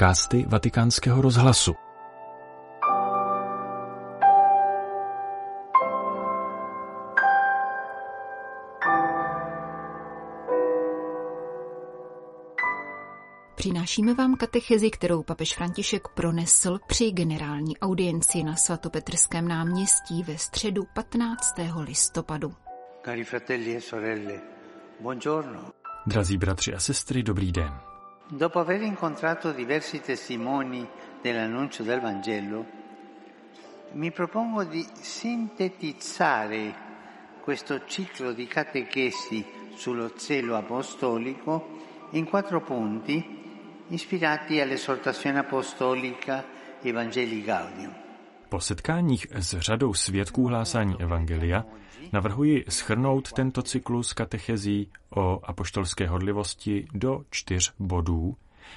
podcasty Vatikánského rozhlasu. Přinášíme vám katechezi, kterou papež František pronesl při generální audienci na svatopetrském náměstí ve středu 15. listopadu. Cari fratelli e sorelle, buongiorno. Drazí bratři a sestry, dobrý den. Dopo aver incontrato diversi testimoni dell'annuncio del Vangelo, mi propongo di sintetizzare questo ciclo di catechesi sullo zelo apostolico in quattro punti ispirati all'esortazione apostolica Evangelii Gaudium. Po setkáních s řadou svědků hlásání Evangelia navrhuji schrnout tento cyklus katechezí o apoštolské hodlivosti do čtyř bodů,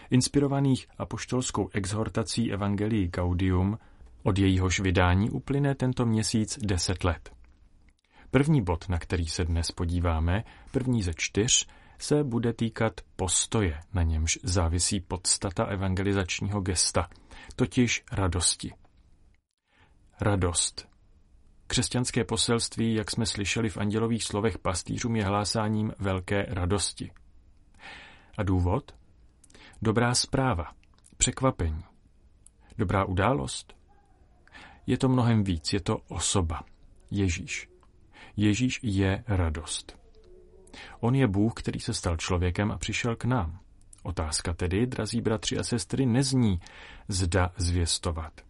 inspirovaných apoštolskou exhortací Evangelii Gaudium, od jejíhož vydání uplyne tento měsíc deset let. První bod, na který se dnes podíváme, první ze čtyř, se bude týkat postoje, na němž závisí podstata evangelizačního gesta, totiž radosti. Radost. Křesťanské poselství, jak jsme slyšeli v andělových slovech pastýřům, je hlásáním velké radosti. A důvod? Dobrá zpráva, překvapení. Dobrá událost? Je to mnohem víc, je to osoba. Ježíš. Ježíš je radost. On je Bůh, který se stal člověkem a přišel k nám. Otázka tedy, drazí bratři a sestry, nezní zda zvěstovat,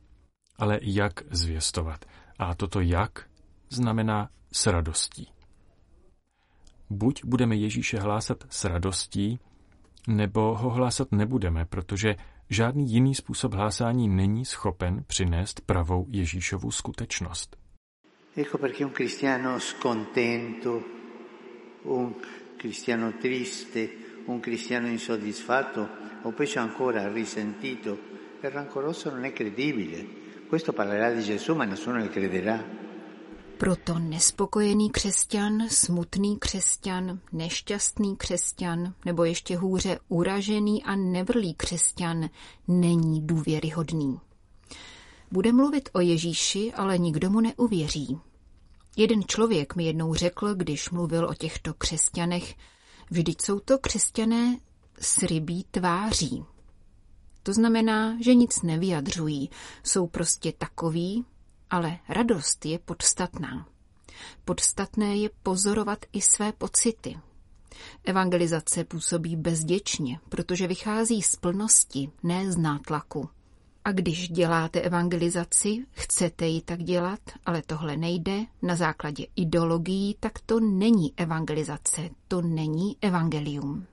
ale jak zvěstovat. A toto jak znamená s radostí. Buď budeme Ježíše hlásat s radostí, nebo ho hlásat nebudeme, protože žádný jiný způsob hlásání není schopen přinést pravou Ježíšovu skutečnost. Ecco perché un cristiano scontento, un cristiano triste, un cristiano insoddisfatto o peggio ancora risentito e rancoroso non è credibile. Crederà. Proto nespokojený křesťan, smutný křesťan, nešťastný křesťan nebo ještě hůře uražený a nevrlý křesťan není důvěryhodný. Bude mluvit o Ježíši, ale nikdo mu neuvěří. Jeden člověk mi jednou řekl, když mluvil o těchto křesťanech, vždyť jsou to křesťané s rybí tváří. To znamená, že nic nevyjadřují, jsou prostě takoví, ale radost je podstatná. Podstatné je pozorovat i své pocity. Evangelizace působí bezděčně, protože vychází z plnosti, ne z nátlaku. A když děláte evangelizaci, chcete ji tak dělat, ale tohle nejde na základě ideologií, tak to není evangelizace, to není evangelium.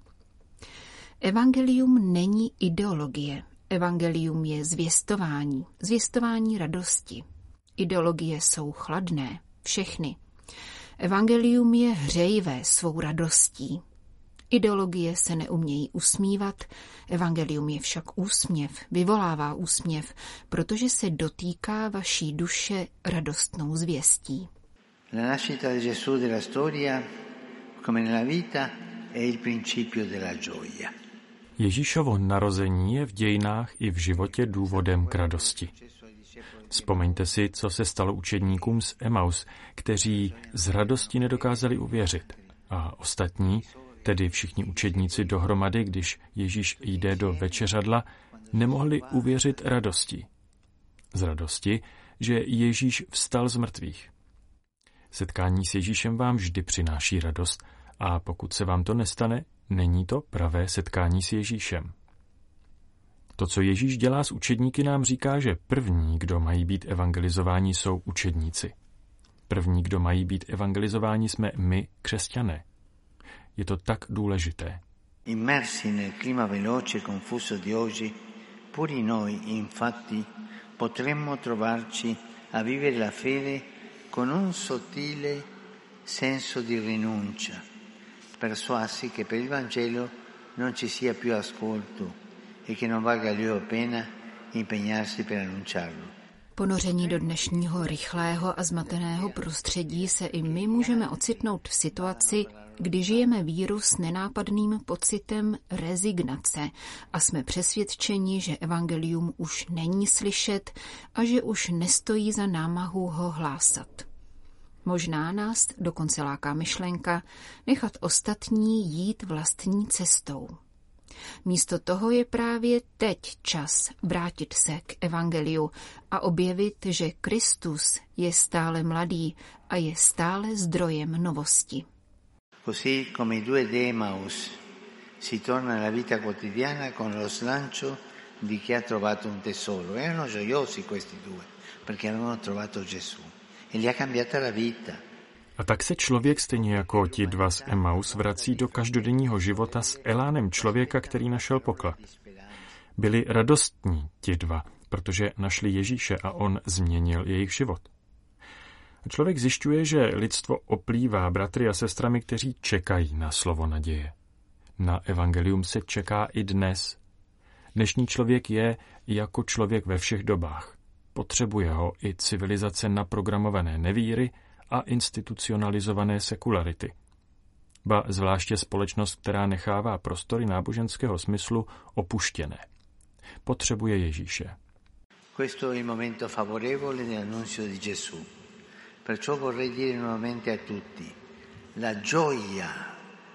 Evangelium není ideologie. Evangelium je zvěstování, zvěstování radosti. Ideologie jsou chladné, všechny. Evangelium je hřejivé svou radostí. Ideologie se neumějí usmívat, evangelium je však úsměv, vyvolává úsměv, protože se dotýká vaší duše radostnou zvěstí. La nascita di Gesù della storia, come nella vita, è il principio della gioia. Ježíšovo narození je v dějinách i v životě důvodem k radosti. Vzpomeňte si, co se stalo učedníkům z Emaus, kteří z radosti nedokázali uvěřit. A ostatní, tedy všichni učedníci dohromady, když Ježíš jde do večeřadla, nemohli uvěřit radosti. Z radosti, že Ježíš vstal z mrtvých. Setkání s Ježíšem vám vždy přináší radost a pokud se vám to nestane, není to pravé setkání s Ježíšem. To, co Ježíš dělá s učedníky, nám říká, že první, kdo mají být evangelizováni, jsou učedníci. První, kdo mají být evangelizováni, jsme my, křesťané. Je to tak důležité. Immersi nel clima veloce e confuso di oggi, pure noi, infatti, potremmo trovarci a vivere la fede con un sottile senso di rinuncia, persuasi che per il Vangelo non ci sia più ascolto e che non valga la pena impegnarsi per annunciarlo. Ponoření do dnešního rychlého a zmateného prostředí se i my můžeme ocitnout v situaci, kdy žijeme víru s nenápadným pocitem rezignace a jsme přesvědčeni, že evangelium už není slyšet a že už nestojí za námahu ho hlásat. Možná nás dokonce láká myšlenka nechat ostatní jít vlastní cestou. Místo toho je právě teď čas vrátit se k evangeliu a objevit, že Kristus je stále mladý a je stále zdrojem novosti. Così come i due Demaus si torna alla vita quotidiana con lo slancio di chi ha trovato un tesoro. Erano gioiosi questi due perché avevano trovato Gesù A tak se člověk stejně jako ti dva z Emmaus vrací do každodenního života s elánem člověka, který našel poklad. Byli radostní ti dva, protože našli Ježíše a on změnil jejich život. A člověk zjišťuje, že lidstvo oplývá bratry a sestrami, kteří čekají na slovo naděje. Na evangelium se čeká i dnes. Dnešní člověk je jako člověk ve všech dobách. Potřebuje ho i civilizace naprogramované nevíry, a institucionalizované sekularity. Ba zvláště společnost, která nechává prostory náboženského smyslu opuštěné. Potřebuje Ježíše. Questo è il momento favorevole dell'annunzio di Gesù. Perciò vorrei dire nuovamente a tutti, la gioia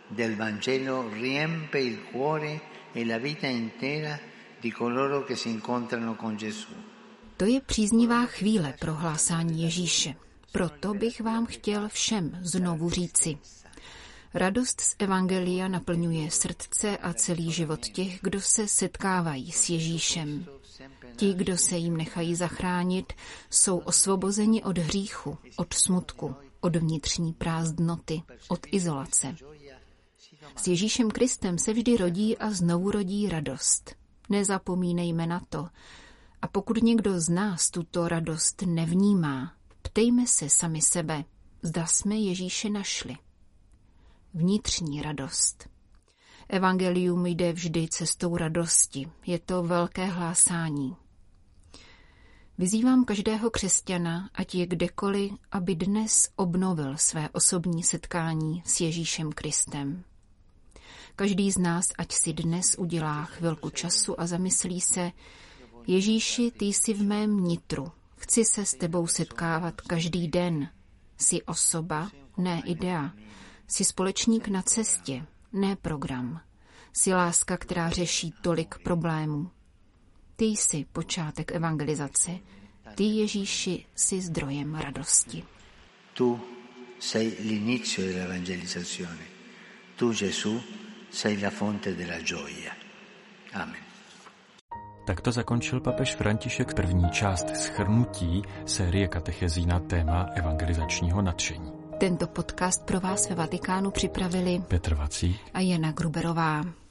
del Vangelo riempie il cuore e la vita intera di coloro che si incontrano con Gesù. To je příznivá chvíle pro hlásání Ježíše. Proto bych vám chtěl všem znovu říci. Radost z Evangelia naplňuje srdce a celý život těch, kdo se setkávají s Ježíšem. Ti, kdo se jim nechají zachránit, jsou osvobozeni od hříchu, od smutku, od vnitřní prázdnoty, od izolace. S Ježíšem Kristem se vždy rodí a znovu rodí radost. Nezapomínejme na to. A pokud někdo z nás tuto radost nevnímá, Ptejme se sami sebe, zda jsme Ježíše našli. Vnitřní radost. Evangelium jde vždy cestou radosti. Je to velké hlásání. Vyzývám každého křesťana, ať je kdekoliv, aby dnes obnovil své osobní setkání s Ježíšem Kristem. Každý z nás, ať si dnes udělá chvilku času a zamyslí se, Ježíši, ty jsi v mém nitru, Chci se s tebou setkávat každý den. Jsi osoba, ne idea. Jsi společník na cestě, ne program. Jsi láska, která řeší tolik problémů. Ty jsi počátek evangelizace. Ty, Ježíši, jsi zdrojem radosti. Tu sei l'inizio dell'evangelizzazione. Tu, Gesù, sei la fonte della gioia. Amen. Takto zakončil papež František první část schrnutí série katechezí na téma evangelizačního nadšení. Tento podcast pro vás ve Vatikánu připravili Petr Vací a Jana Gruberová.